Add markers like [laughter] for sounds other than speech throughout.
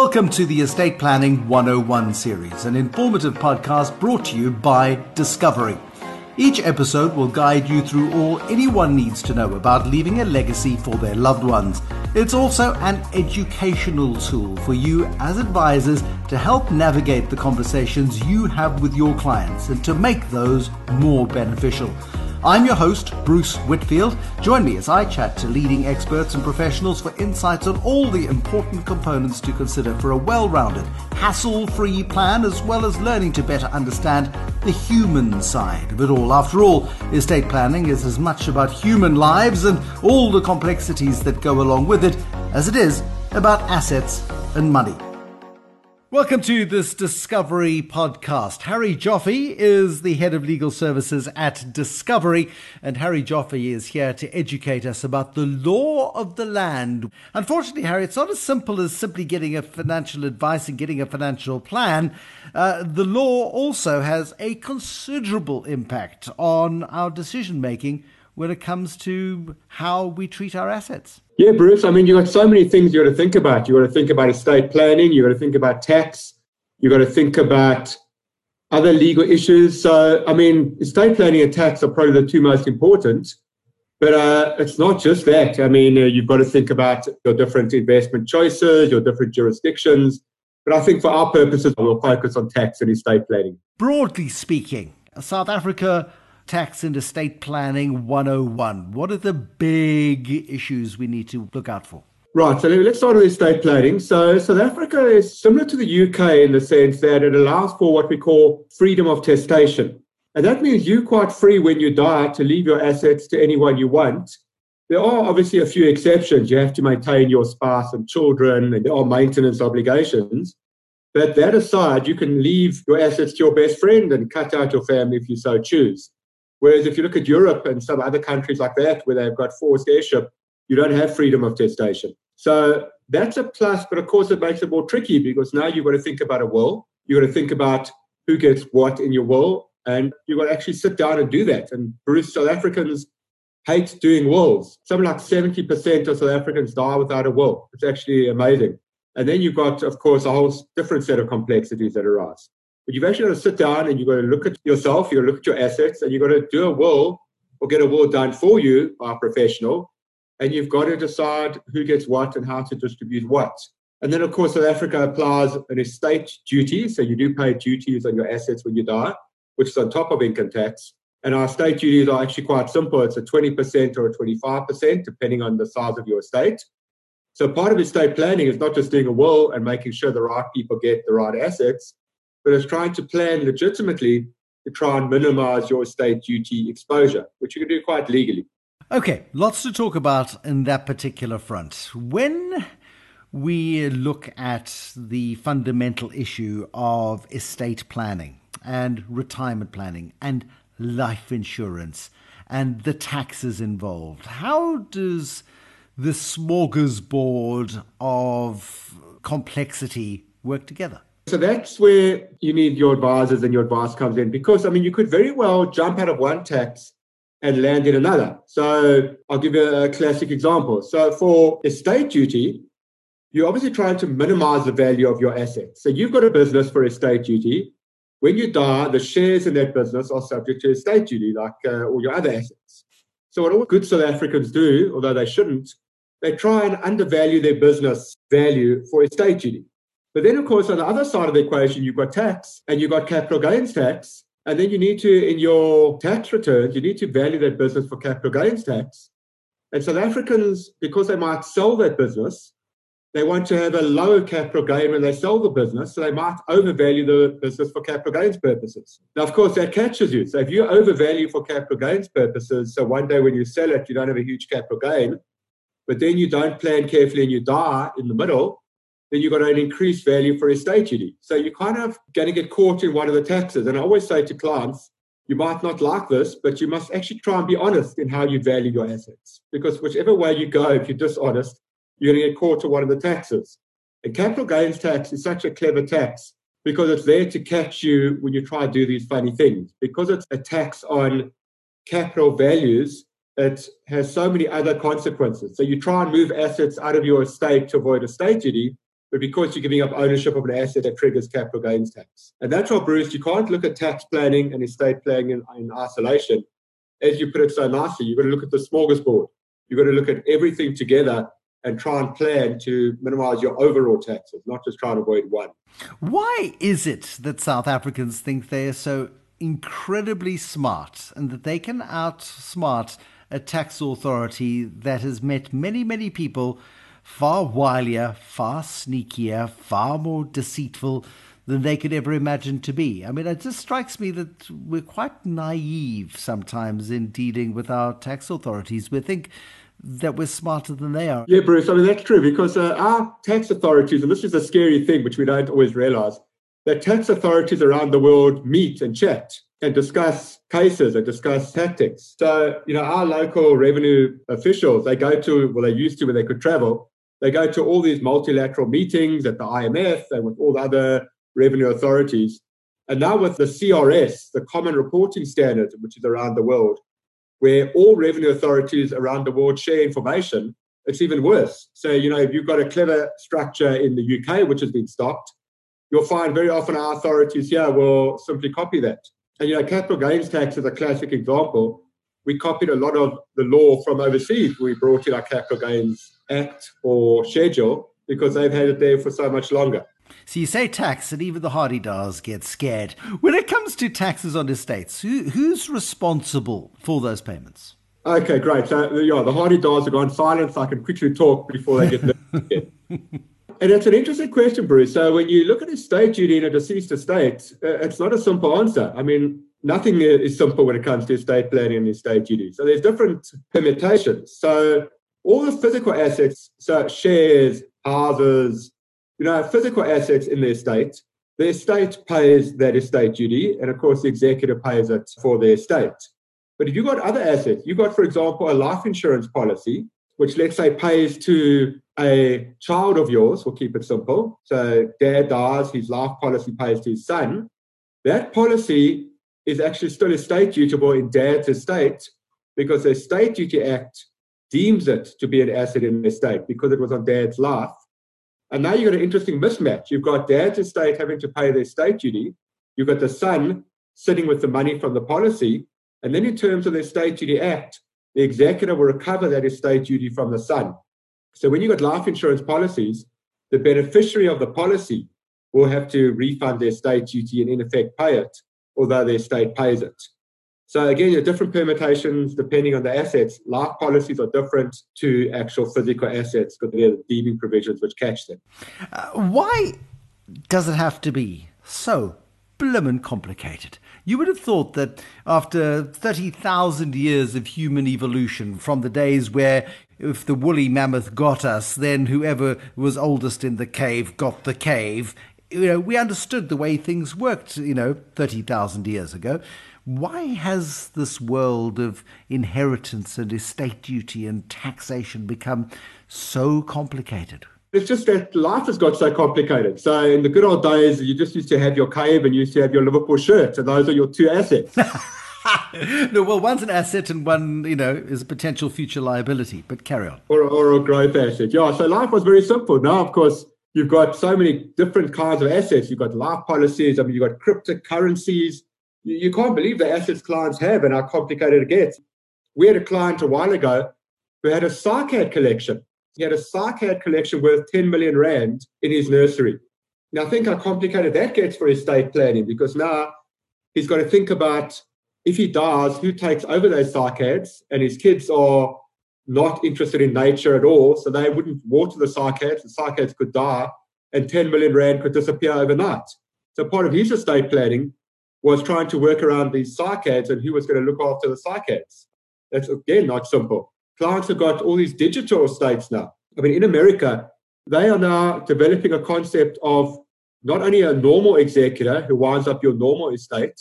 Welcome to the Estate Planning 101 series, an informative podcast brought to you by Discovery. Each episode will guide you through all anyone needs to know about leaving a legacy for their loved ones. It's also an educational tool for you as advisors to help navigate the conversations you have with your clients and to make those more beneficial. I'm your host, Bruce Whitfield. Join me as I chat to leading experts and professionals for insights on all the important components to consider for a well rounded, hassle free plan, as well as learning to better understand the human side of it all. After all, estate planning is as much about human lives and all the complexities that go along with it as it is about assets and money. Welcome to this Discovery podcast. Harry Joffe is the head of legal services at Discovery, and Harry Joffe is here to educate us about the law of the land. Unfortunately, Harry, it's not as simple as simply getting a financial advice and getting a financial plan. Uh, the law also has a considerable impact on our decision making when it comes to how we treat our assets. Yeah, Bruce. I mean, you've got so many things you got to think about. You've got to think about estate planning. you've got to think about tax. you've got to think about other legal issues. So, I mean, estate planning and tax are probably the two most important. But uh, it's not just that. I mean, uh, you've got to think about your different investment choices, your different jurisdictions. But I think for our purposes, we'll focus on tax and estate planning. Broadly speaking, South Africa Tax and Estate Planning 101. What are the big issues we need to look out for? Right, so let's start with estate planning. So, South Africa is similar to the UK in the sense that it allows for what we call freedom of testation. And that means you're quite free when you die to leave your assets to anyone you want. There are obviously a few exceptions. You have to maintain your spouse and children, and there are maintenance obligations. But that aside, you can leave your assets to your best friend and cut out your family if you so choose. Whereas if you look at Europe and some other countries like that, where they've got forced heirship, you don't have freedom of testation. So that's a plus, but of course it makes it more tricky because now you've got to think about a will. You've got to think about who gets what in your will, and you've got to actually sit down and do that. And Bruce, South Africans hate doing wills. Something like 70% of South Africans die without a will. It's actually amazing. And then you've got, of course, a whole different set of complexities that arise. But you've actually got to sit down and you've got to look at yourself, to look at your assets, and you've got to do a will or get a will done for you by a professional. And you've got to decide who gets what and how to distribute what. And then, of course, South Africa applies an estate duty. So you do pay duties on your assets when you die, which is on top of income tax. And our estate duties are actually quite simple. It's a 20% or a 25%, depending on the size of your estate. So part of estate planning is not just doing a will and making sure the right people get the right assets, but it's trying to plan legitimately to try and minimize your estate duty exposure, which you can do quite legally. Okay, lots to talk about in that particular front. When we look at the fundamental issue of estate planning and retirement planning and life insurance and the taxes involved, how does the smorgasbord of complexity work together? So that's where you need your advisors and your advice comes in because, I mean, you could very well jump out of one tax and land in another. So I'll give you a classic example. So for estate duty, you're obviously trying to minimize the value of your assets. So you've got a business for estate duty. When you die, the shares in that business are subject to estate duty, like uh, all your other assets. So what all good South Africans do, although they shouldn't, they try and undervalue their business value for estate duty. But then, of course, on the other side of the equation, you've got tax and you've got capital gains tax. And then you need to, in your tax returns, you need to value that business for capital gains tax. And South Africans, because they might sell that business, they want to have a lower capital gain when they sell the business. So they might overvalue the business for capital gains purposes. Now, of course, that catches you. So if you overvalue for capital gains purposes, so one day when you sell it, you don't have a huge capital gain, but then you don't plan carefully and you die in the middle, then you've got an increased value for estate duty. So you're kind of going to get caught in one of the taxes. And I always say to clients, you might not like this, but you must actually try and be honest in how you value your assets. Because whichever way you go, if you're dishonest, you're going to get caught to one of the taxes. And capital gains tax is such a clever tax because it's there to catch you when you try to do these funny things. Because it's a tax on capital values, it has so many other consequences. So you try and move assets out of your estate to avoid estate duty, but because you're giving up ownership of an asset that triggers capital gains tax. And that's why, Bruce, you can't look at tax planning and estate planning in, in isolation. As you put it so nicely, you've got to look at the smorgasbord. You've got to look at everything together and try and plan to minimize your overall taxes, not just try and avoid one. Why is it that South Africans think they are so incredibly smart and that they can outsmart a tax authority that has met many, many people far wilier, far sneakier, far more deceitful than they could ever imagine to be. I mean, it just strikes me that we're quite naive sometimes in dealing with our tax authorities. We think that we're smarter than they are. Yeah, Bruce, I mean, that's true because uh, our tax authorities, and this is a scary thing which we don't always realize, that tax authorities around the world meet and chat and discuss cases and discuss tactics. So, you know, our local revenue officials, they go to, well, they used to when they could travel, they go to all these multilateral meetings at the IMF and with all the other revenue authorities. And now with the CRS, the Common Reporting Standard, which is around the world, where all revenue authorities around the world share information, it's even worse. So, you know, if you've got a clever structure in the UK, which has been stopped, you'll find very often our authorities here will simply copy that. And, you know, capital gains tax is a classic example. We copied a lot of the law from overseas. We brought in our Capital Gains Act or schedule because they've had it there for so much longer. So you say tax, and even the Hadedas get scared. When it comes to taxes on estates, who, who's responsible for those payments? Okay, great. So yeah, the Hadedas have gone silent. So I can quickly talk before they get. There. [laughs] and it's an interesting question, Bruce. So when you look at estate duty in a deceased estate, uh, it's not a simple answer. I mean, nothing is simple when it comes to estate planning and estate duty. So there's different permutations. So all the physical assets, so shares, houses, you know, physical assets in the estate, the estate pays that estate duty, and of course, the executor pays it for the estate. But if you've got other assets, you've got, for example, a life insurance policy, which let's say pays to a child of yours, we'll keep it simple. So dad dies, his life policy pays to his son. That policy is actually still estate dutiable in dad's estate because the Estate Duty Act deems it to be an asset in the estate because it was on dad's life. And now you've got an interesting mismatch. You've got dad's estate having to pay the estate duty. You've got the son sitting with the money from the policy. And then in terms of the Estate Duty Act, the executor will recover that estate duty from the son. So when you've got life insurance policies, the beneficiary of the policy will have to refund their state duty and in effect pay it, although their state pays it. So again, your different permutations depending on the assets. Life policies are different to actual physical assets because they're the deeming provisions which catch them. Uh, why does it have to be so bloomin' complicated? You would have thought that after 30,000 years of human evolution, from the days where if the woolly mammoth got us, then whoever was oldest in the cave got the cave. You know, we understood the way things worked, you know, 30,000 years ago. Why has this world of inheritance and estate duty and taxation become so complicated? It's just that life has got so complicated. So in the good old days, you just used to have your cave and you used to have your Liverpool shirt, and those are your two assets. [laughs] no, well, one's an asset and one, you know, is a potential future liability. But carry on. Or, or a growth asset. Yeah. So life was very simple. Now, of course, you've got so many different kinds of assets. You've got life policies. I mean, you've got cryptocurrencies you can't believe the assets clients have and how complicated it gets. We had a client a while ago who had a cycad collection. He had a cycad collection worth 10 million rand in his nursery. Now, think how complicated that gets for estate planning because now he's got to think about if he dies, who takes over those cycads, and his kids are not interested in nature at all, so they wouldn't water the cycads. The cycads could die, and 10 million rand could disappear overnight. So part of his estate planning was trying to work around these cycads and who was going to look after the cycads. That's again not simple. Clients have got all these digital estates now. I mean, in America, they are now developing a concept of not only a normal executor who winds up your normal estate,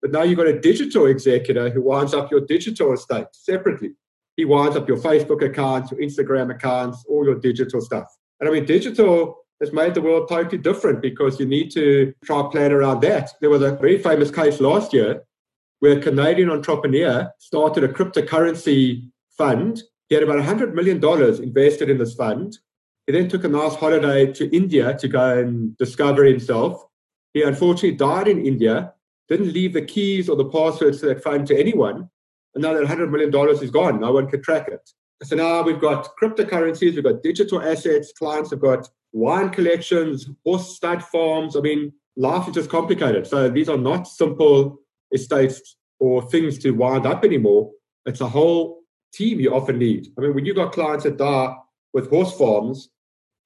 but now you've got a digital executor who winds up your digital estate separately. He winds up your Facebook accounts, your Instagram accounts, all your digital stuff. And I mean, digital has made the world totally different because you need to try plan around that. There was a very famous case last year where a Canadian entrepreneur started a cryptocurrency fund. He had about $100 million invested in this fund. He then took a nice holiday to India to go and discover himself. He unfortunately died in India, didn't leave the keys or the passwords to that fund to anyone. That $100 million is gone, no one can track it. So now we've got cryptocurrencies, we've got digital assets, clients have got wine collections, horse stud farms. I mean, life is just complicated. So these are not simple estates or things to wind up anymore. It's a whole team you often need. I mean, when you've got clients that die with horse farms,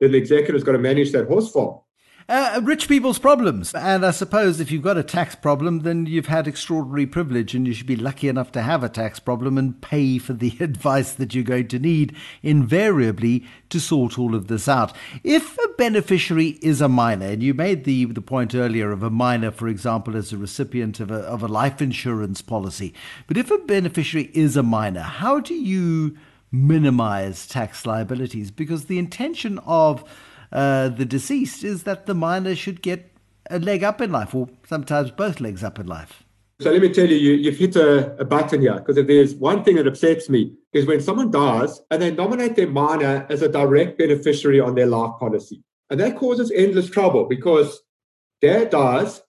then the executive's got to manage that horse farm. Uh, rich people's problems. And I suppose if you've got a tax problem, then you've had extraordinary privilege and you should be lucky enough to have a tax problem and pay for the [laughs] advice that you're going to need invariably to sort all of this out. If a beneficiary is a minor, and you made the, the point earlier of a minor, for example, as a recipient of a, of a life insurance policy, but if a beneficiary is a minor, how do you minimize tax liabilities? Because the intention of uh, the deceased is that the minor should get a leg up in life, or sometimes both legs up in life. So let me tell you, you have hit a, a button here because if there's one thing that upsets me is when someone dies and they nominate their minor as a direct beneficiary on their life policy. And that causes endless trouble because dad dies,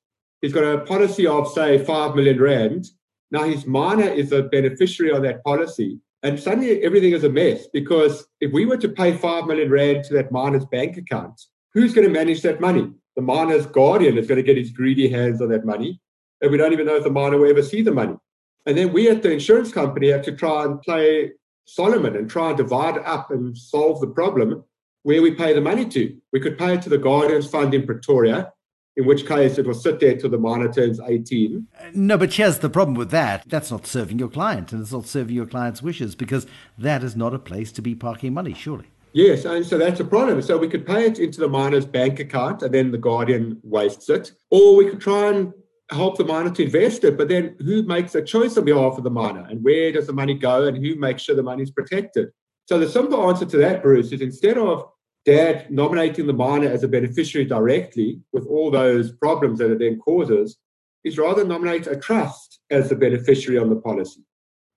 he's got a policy of, say, 5 million Rand. Now his minor is a beneficiary on that policy. And suddenly everything is a mess because if we were to pay 5 million Rand to that minor's bank account, who's going to manage that money? The minor's guardian is going to get his greedy hands on that money. And we don't even know if the miner will ever see the money. And then we at the insurance company have to try and play Solomon and try and divide up and solve the problem where we pay the money to. We could pay it to the Guardians Fund in Pretoria, in which case it will sit there till the minor turns 18. No, but here's the problem with that. That's not serving your client, and it's not serving your client's wishes because that is not a place to be parking money, surely. Yes, and so that's a problem. So we could pay it into the minor's bank account and then the guardian wastes it. Or we could try and help the minor to invest it, but then who makes a choice on behalf of the miner and where does the money go and who makes sure the money is protected? So the simple answer to that, Bruce, is instead of dad nominating the minor as a beneficiary directly with all those problems that it then causes is rather nominate a trust as the beneficiary on the policy.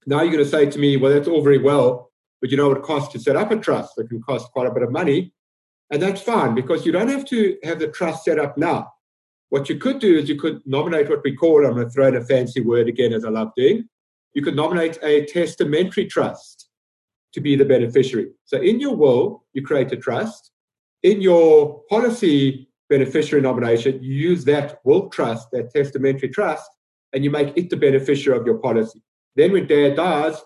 Now you're going to say to me, well, that's all very well, but you know what it costs to set up a trust? It can cost quite a bit of money. And that's fine because you don't have to have the trust set up now. What you could do is you could nominate what we call, I'm going to throw in a fancy word again, as I love doing. You could nominate a testamentary trust to be the beneficiary. So in your will, you create a trust. In your policy beneficiary nomination, you use that will trust, that testamentary trust, and you make it the beneficiary of your policy. Then when dad dies,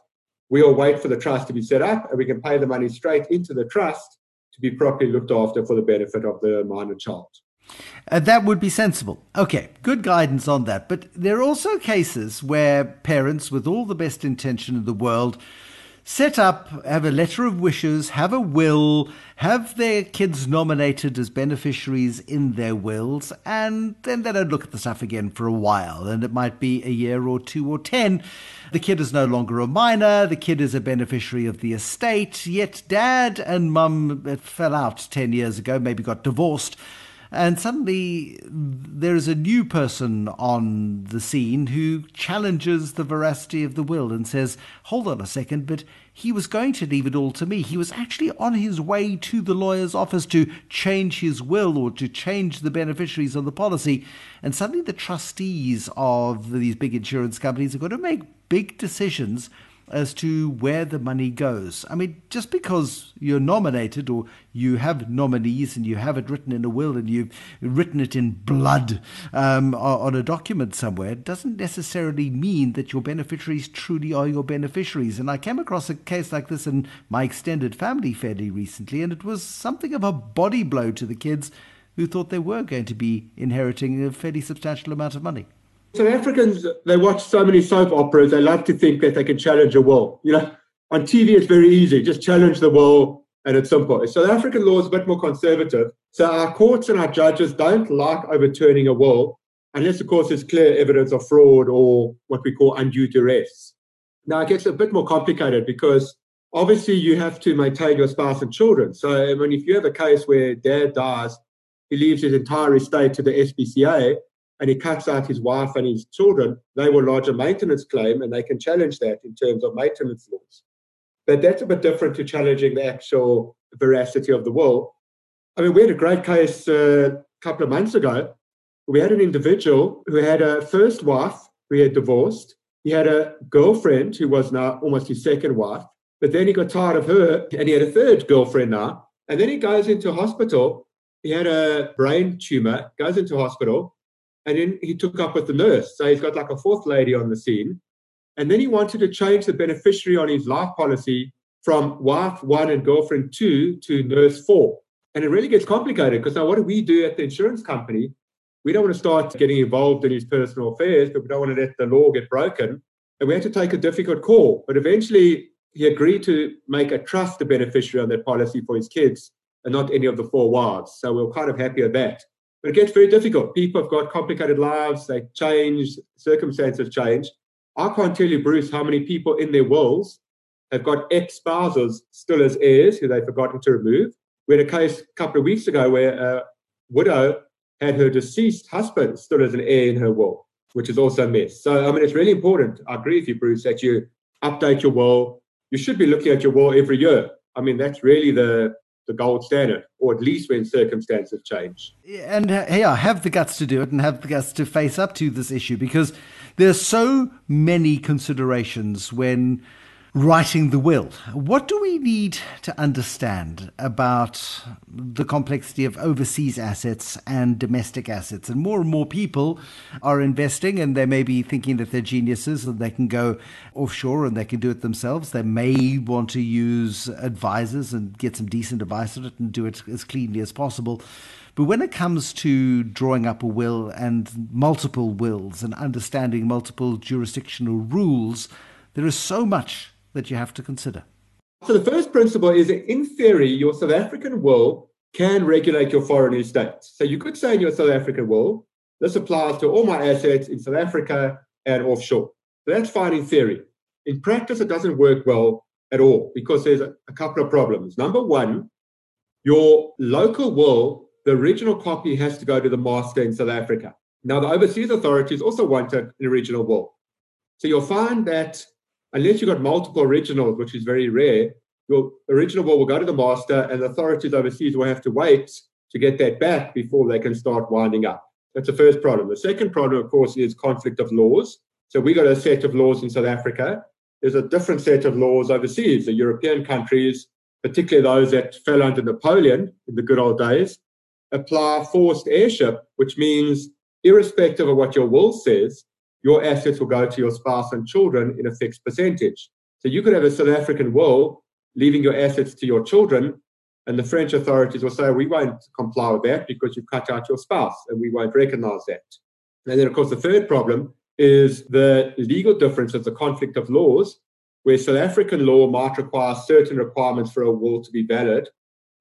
we all wait for the trust to be set up and we can pay the money straight into the trust to be properly looked after for the benefit of the minor child. Uh, that would be sensible. Okay, good guidance on that. But there are also cases where parents, with all the best intention in the world, set up, have a letter of wishes, have a will, have their kids nominated as beneficiaries in their wills, and then they don't look at the stuff again for a while. And it might be a year or two or ten. The kid is no longer a minor, the kid is a beneficiary of the estate, yet dad and mum fell out 10 years ago, maybe got divorced and suddenly there is a new person on the scene who challenges the veracity of the will and says, Hold on a second, but he was going to leave it all to me. He was actually on his way to the lawyer's office to change his will or to change the beneficiaries of the policy. And suddenly the trustees of these big insurance companies are going to make big decisions as to where the money goes. I mean, just because you're nominated or you have nominees and you have it written in a will and you've written it in blood um, on a document somewhere doesn't necessarily mean that your beneficiaries truly are your beneficiaries. And I came across a case like this in my extended family fairly recently, and it was something of a body blow to the kids who thought they were going to be inheriting a fairly substantial amount of money. South Africans, they watch so many soap operas, they love to think that they can challenge a will. You know, on TV, it's very easy. Just challenge the will and it's simple. South African law is a bit more conservative. So our courts and our judges don't like overturning a will unless, of course, there's clear evidence of fraud or what we call undue duress. Now, it gets a bit more complicated because obviously you have to maintain your spouse and children. So, I mean, if you have a case where dad dies, he leaves his entire estate to the SPCA, and he cuts out his wife and his children, they will lodge a maintenance claim and they can challenge that in terms of maintenance laws. But that's a bit different to challenging the actual veracity of the will. I mean, we had a great case uh, a couple of months ago. We had an individual who had a first wife who had divorced. He had a girlfriend who was now almost his second wife, but then he got tired of her and he had a third girlfriend now. And then he goes into hospital. He had a brain tumor, goes into hospital, and then he took up with the nurse. So he's got like a fourth lady on the scene. And then he wanted to change the beneficiary on his life policy from wife one and girlfriend two to nurse four. And it really gets complicated because now what do we do at the insurance company? We don't want to start getting involved in his personal affairs, but we don't want to let the law get broken. And we had to take a difficult call. But eventually he agreed to make a trust the beneficiary on that policy for his kids and not any of the four wives. So we we're kind of happy with that. But it gets very difficult. People have got complicated lives, they change, circumstances change. I can't tell you, Bruce, how many people in their wills have got ex spouses still as heirs who they've forgotten to remove. We had a case a couple of weeks ago where a widow had her deceased husband still as an heir in her will, which is also a mess. So, I mean, it's really important. I agree with you, Bruce, that you update your will. You should be looking at your will every year. I mean, that's really the the gold standard, or at least when circumstances change. And uh, yeah, have the guts to do it and have the guts to face up to this issue because there's so many considerations when writing the will. What do we need to understand about the complexity of overseas assets and domestic assets? And more and more people are investing and they may be thinking that they're geniuses and they can go offshore and they can do it themselves. They may want to use advisors and get some decent advice on it and do it as cleanly as possible. But when it comes to drawing up a will and multiple wills and understanding multiple jurisdictional rules, there is so much that you have to consider? So, the first principle is that in theory, your South African will can regulate your foreign estates. So, you could say in your South African will, this applies to all my assets in South Africa and offshore. So that's fine in theory. In practice, it doesn't work well at all because there's a, a couple of problems. Number one, your local will, the original copy has to go to the master in South Africa. Now, the overseas authorities also want an original will. So you'll find that unless you've got multiple originals, which is very rare, your original will go to the master and the authorities overseas will have to wait to get that back before they can start winding up. That's the first problem. The second problem, of course, is conflict of laws. So we got a set of laws in South Africa. There's a different set of laws overseas. The European countries, particularly those that fell under Napoleon in the good old days, apply forced heirship, which means irrespective of what your will says, your assets will go to your spouse and children in a fixed percentage. So you could have a South African will leaving your assets to your children, and the French authorities will say, we won't comply with that because you've cut out your spouse, and we won't recognize that. And then, of course, the third problem is the legal difference of the conflict of laws, where South African law might require certain requirements for a will to be valid.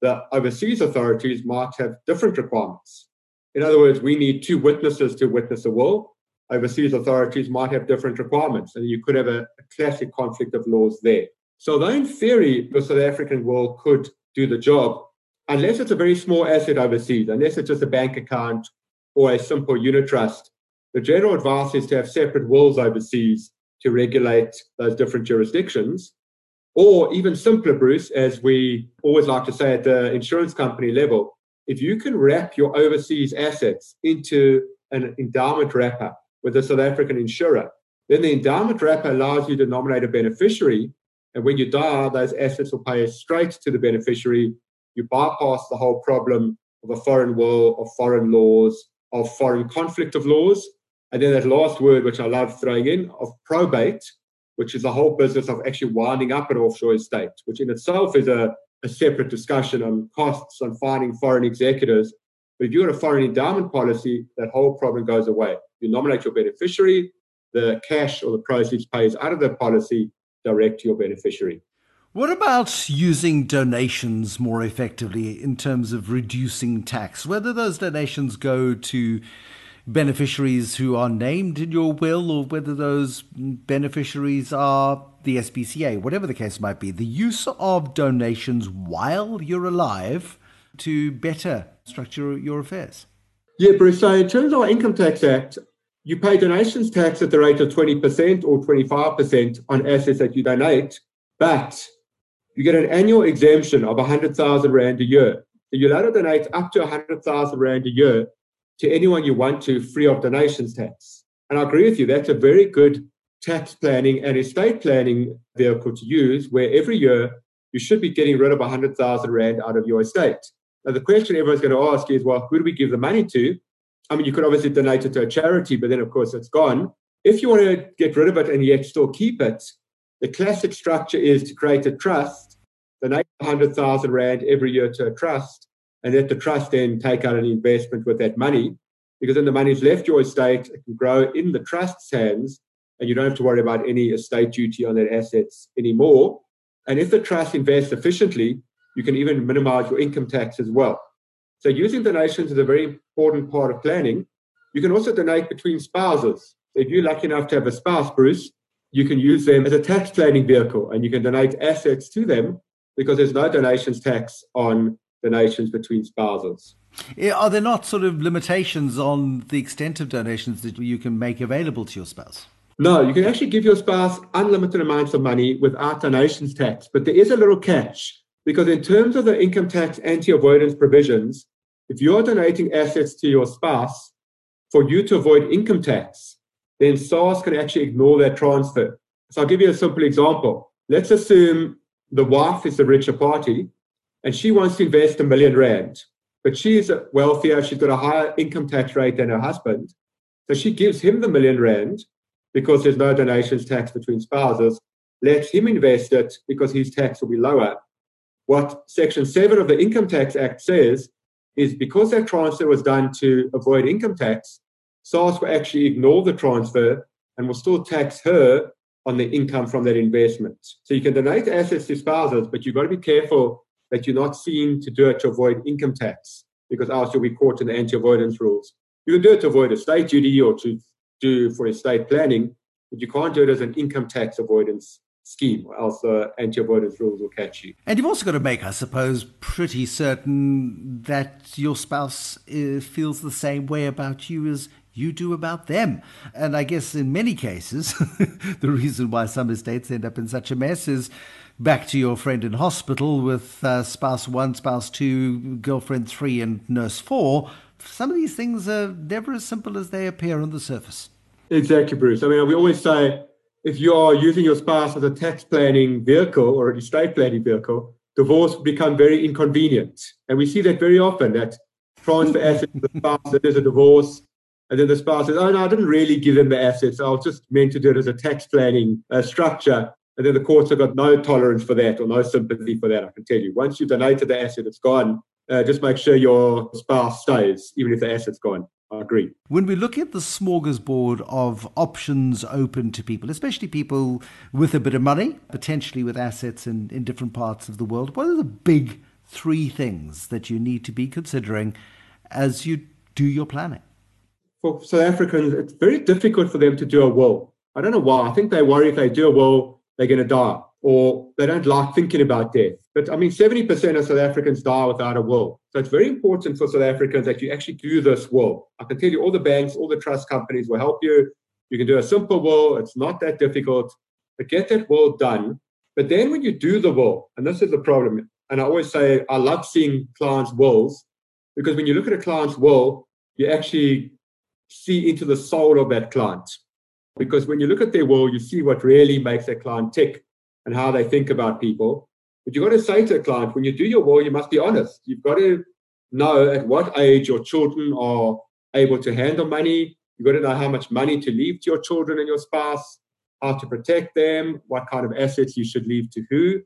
The overseas authorities might have different requirements. In other words, we need two witnesses to witness a will, overseas authorities might have different requirements, and you could have a, a classic conflict of laws there. So, though in theory, the South African will could do the job, unless it's a very small asset overseas, unless it's just a bank account or a simple unit trust, the general advice is to have separate wills overseas to regulate those different jurisdictions. Or even simpler, Bruce, as we always like to say at the insurance company level, if you can wrap your overseas assets into an endowment wrapper with a South African insurer. Then the endowment wrapper allows you to nominate a beneficiary. And when you die, those assets will pay straight to the beneficiary. You bypass the whole problem of a foreign will, of foreign laws, of foreign conflict of laws. And then that last word, which I love throwing in, of probate, which is the whole business of actually winding up an offshore estate, which in itself is a, a separate discussion on costs, on finding foreign executors. But if you've got a foreign endowment policy, that whole problem goes away. You nominate your beneficiary, the cash or the proceeds pays out of the policy direct to your beneficiary. What about using donations more effectively in terms of reducing tax? Whether those donations go to beneficiaries who are named in your will or whether those beneficiaries are the SPCA, whatever the case might be, the use of donations while you're alive to better structure your affairs. Yeah, Bruce. So, in terms of our Income Tax Act, you pay donations tax at the rate of 20% or 25% on assets that you donate, but you get an annual exemption of 100,000 Rand a year. So you're allowed to donate up to 100,000 Rand a year to anyone you want to free of donations tax. And I agree with you, that's a very good tax planning and estate planning vehicle to use where every year you should be getting rid of 100,000 Rand out of your estate. Now, the question everyone's going to ask is, well, who do we give the money to? I mean, you could obviously donate it to a charity, but then, of course, it's gone. If you want to get rid of it and yet still keep it, the classic structure is to create a trust, donate 100,000 Rand every year to a trust, and let the trust then take out an investment with that money. Because then the money's left your estate, it can grow in the trust's hands, and you don't have to worry about any estate duty on that assets anymore. And if the trust invests efficiently, you can even minimize your income tax as well. So using donations is a very important part of planning. You can also donate between spouses. If you're lucky enough to have a spouse, Bruce, you can use them as a tax planning vehicle and you can donate assets to them because there's no donations tax on donations between spouses. Eh, are there not sort of limitations on the extent of donations that you can make available to your spouse? No, you can actually give your spouse unlimited amounts of money without donations tax, but there is a little catch because in terms of the income tax anti-avoidance provisions, if you're donating assets to your spouse for you to avoid income tax, then SARS can actually ignore that transfer. So I'll give you a simple example. Let's assume the wife is the richer party and she wants to invest a million rand, but she's wealthier, she's got a higher income tax rate than her husband. So she gives him the million rand because there's no donations tax between spouses, lets him invest it because his tax will be lower. What Section 7 of the Income Tax Act says is because that transfer was done to avoid income tax, SARS will actually ignore the transfer and will still tax her on the income from that investment. So you can donate assets to spouses, but you've got to be careful that you're not seen to do it to avoid income tax because else you'll be caught in the anti-avoidance rules. You can do it to avoid estate duty or to do for estate planning, but you can't do it as an income tax avoidance scheme, or else the anti-avoidance rules will catch you. And you've also got to make, I suppose, pretty certain that your spouse uh, feels the same way about you as you do about them. And I guess in many cases, [laughs] the reason why some estates end up in such a mess is back to your friend in hospital with uh, spouse one, spouse two, girlfriend three, and nurse four. Some of these things are never as simple as they appear on the surface. Exactly, Bruce. I mean, we always say if you are using your spouse as a tax planning vehicle or an estate planning vehicle, divorce will become very inconvenient. And we see that very often that transfer [laughs] assets to the spouse, there's a divorce, and then the spouse says, Oh, no, I didn't really give them the assets. I was just meant to do it as a tax planning uh, structure. And then the courts have got no tolerance for that or no sympathy for that, I can tell you. Once you've donated the asset, it's gone. Uh, just make sure your spouse stays, even if the asset's gone. I agree. When we look at the smorgasbord of options open to people, especially people with a bit of money, potentially with assets in, in different parts of the world, what are the big three things that you need to be considering as you do your planning? For South Africans, it's very difficult for them to do a will. I don't know why. I think they worry if they do a will, they're going to die or they don't like thinking about death. But I mean, 70% of South Africans die without a will. So it's very important for South Africans that you actually do this will. I can tell you all the banks, all the trust companies will help you. You can do a simple will, it's not that difficult, but get that will done. But then when you do the will, and this is the problem, and I always say I love seeing clients' wills because when you look at a client's will, you actually see into the soul of that client. Because when you look at their will, you see what really makes that client tick and how they think about people. But you've got to say to a client, when you do your will, you must be honest. You've got to know at what age your children are able to handle money. You've got to know how much money to leave to your children and your spouse, how to protect them, what kind of assets you should leave to who.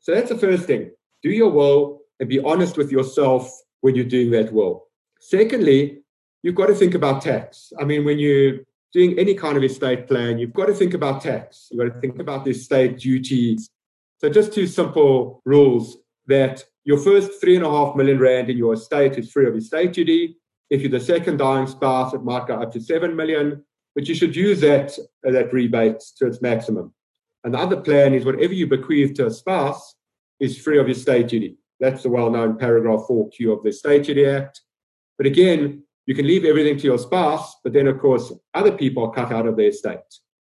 So that's the first thing. Do your will and be honest with yourself when you're doing that will. Secondly, you've got to think about tax. I mean, when you're doing any kind of estate plan, you've got to think about tax. You've got to think about the estate duties. So just two simple rules that your first three and a half million rand in your estate is free of estate duty. If you're the second dying spouse, it might go up to seven million, but you should use that, that rebate to its maximum. And the other plan is whatever you bequeath to a spouse is free of estate duty. That's the well-known paragraph 4Q of the Estate Duty Act. But again, you can leave everything to your spouse, but then, of course, other people are cut out of their estate.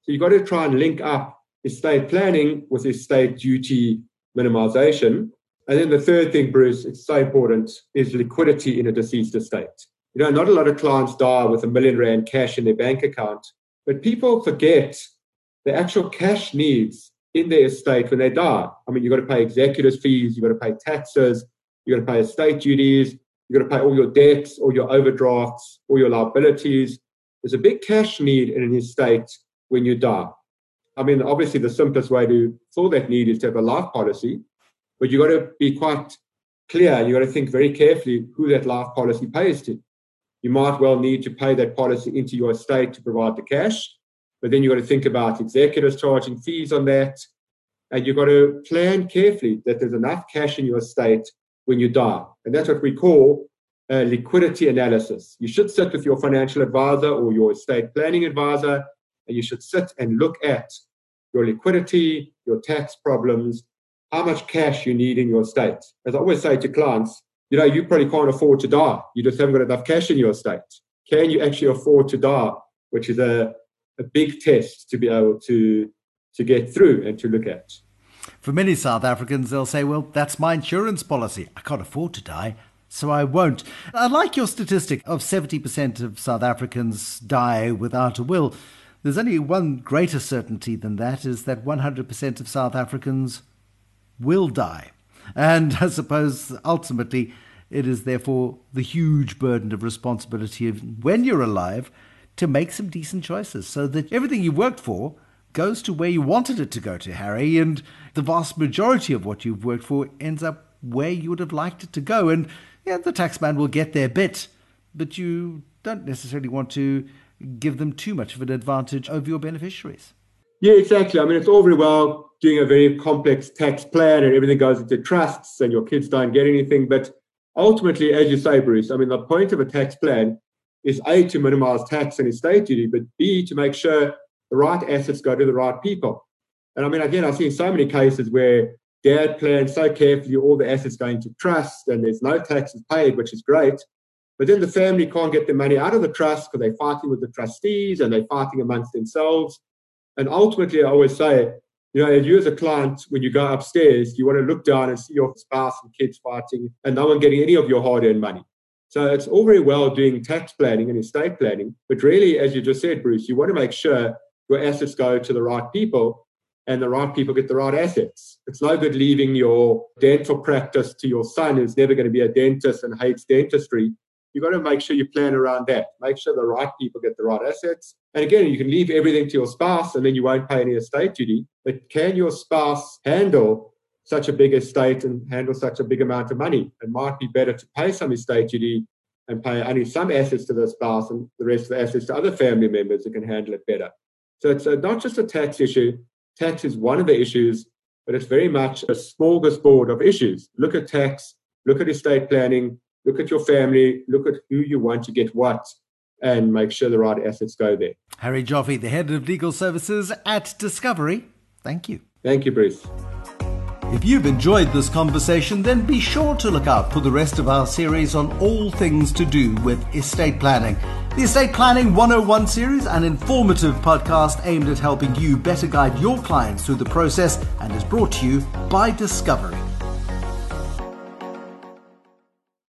So you've got to try and link up estate planning with estate duty minimization. And then the third thing, Bruce, it's so important, is liquidity in a deceased estate. You know, not a lot of clients die with a million rand cash in their bank account, but people forget the actual cash needs in their estate when they die. I mean, you've got to pay executors' fees, you've got to pay taxes, you've got to pay estate duties, you've got to pay all your debts, all your overdrafts, all your liabilities. There's a big cash need in an estate when you die. I mean, obviously, the simplest way to fill that need is to have a life policy, but you've got to be quite clear. You've got to think very carefully who that life policy pays to. You might well need to pay that policy into your estate to provide the cash, but then you've got to think about executors charging fees on that. And you've got to plan carefully that there's enough cash in your estate when you die. And that's what we call a liquidity analysis. You should sit with your financial advisor or your estate planning advisor, and you should sit and look at your liquidity, your tax problems, how much cash you need in your estate. As I always say to clients, you know, you probably can't afford to die. You just haven't got enough cash in your estate. Can you actually afford to die? Which is a, a big test to be able to to get through and to look at. For many South Africans, they'll say, well, that's my insurance policy. I can't afford to die, so I won't. I like your statistic of 70% of South Africans die without a will. There's only one greater certainty than that is that 100% of South Africans will die. And [laughs] I suppose ultimately it is therefore the huge burden of responsibility of when you're alive to make some decent choices so that everything you worked for goes to where you wanted it to go to, Harry, and the vast majority of what you've worked for ends up where you would have liked it to go. And yeah, the taxman will get their bit, but you don't necessarily want to give them too much of an advantage over your beneficiaries. Yeah, exactly. I mean, it's all very well doing a very complex tax plan and everything goes into trusts and your kids don't get anything. But ultimately, as you say, Bruce, I mean, the point of a tax plan is A, to minimize tax and estate duty, but B, to make sure the right assets go to the right people. And I mean, again, I've seen so many cases where dad plans so carefully all the assets going to trust and there's no taxes paid, which is great. But then the family can't get the money out of the trust because they're fighting with the trustees and they're fighting amongst themselves. And ultimately, I always say, you know, you as a client, when you go upstairs, you want to look down and see your spouse and kids fighting and no one getting any of your hard earned money. So it's all very well doing tax planning and estate planning, but really, as you just said, Bruce, you want to make sure your assets go to the right people and the right people get the right assets. It's no good leaving your dental practice to your son who's never going to be a dentist and hates dentistry. You've got to make sure you plan around that. Make sure the right people get the right assets. And again, you can leave everything to your spouse and then you won't pay any estate duty. But can your spouse handle such a big estate and handle such a big amount of money? It might be better to pay some estate duty and pay only some assets to the spouse and the rest of the assets to other family members who can handle it better. So it's a, not just a tax issue. Tax is one of the issues, but it's very much a smorgasbord of issues. Look at tax, look at estate planning, look at your family, look at who you want to get what, and make sure the right assets go there. Harry Joffe, the head of legal services at Discovery. Thank you. Thank you, Bruce. If you've enjoyed this conversation, then be sure to look out for the rest of our series on all things to do with estate planning. The Estate Planning 101 series, an informative podcast aimed at helping you better guide your clients through the process and is brought to you by Discovery.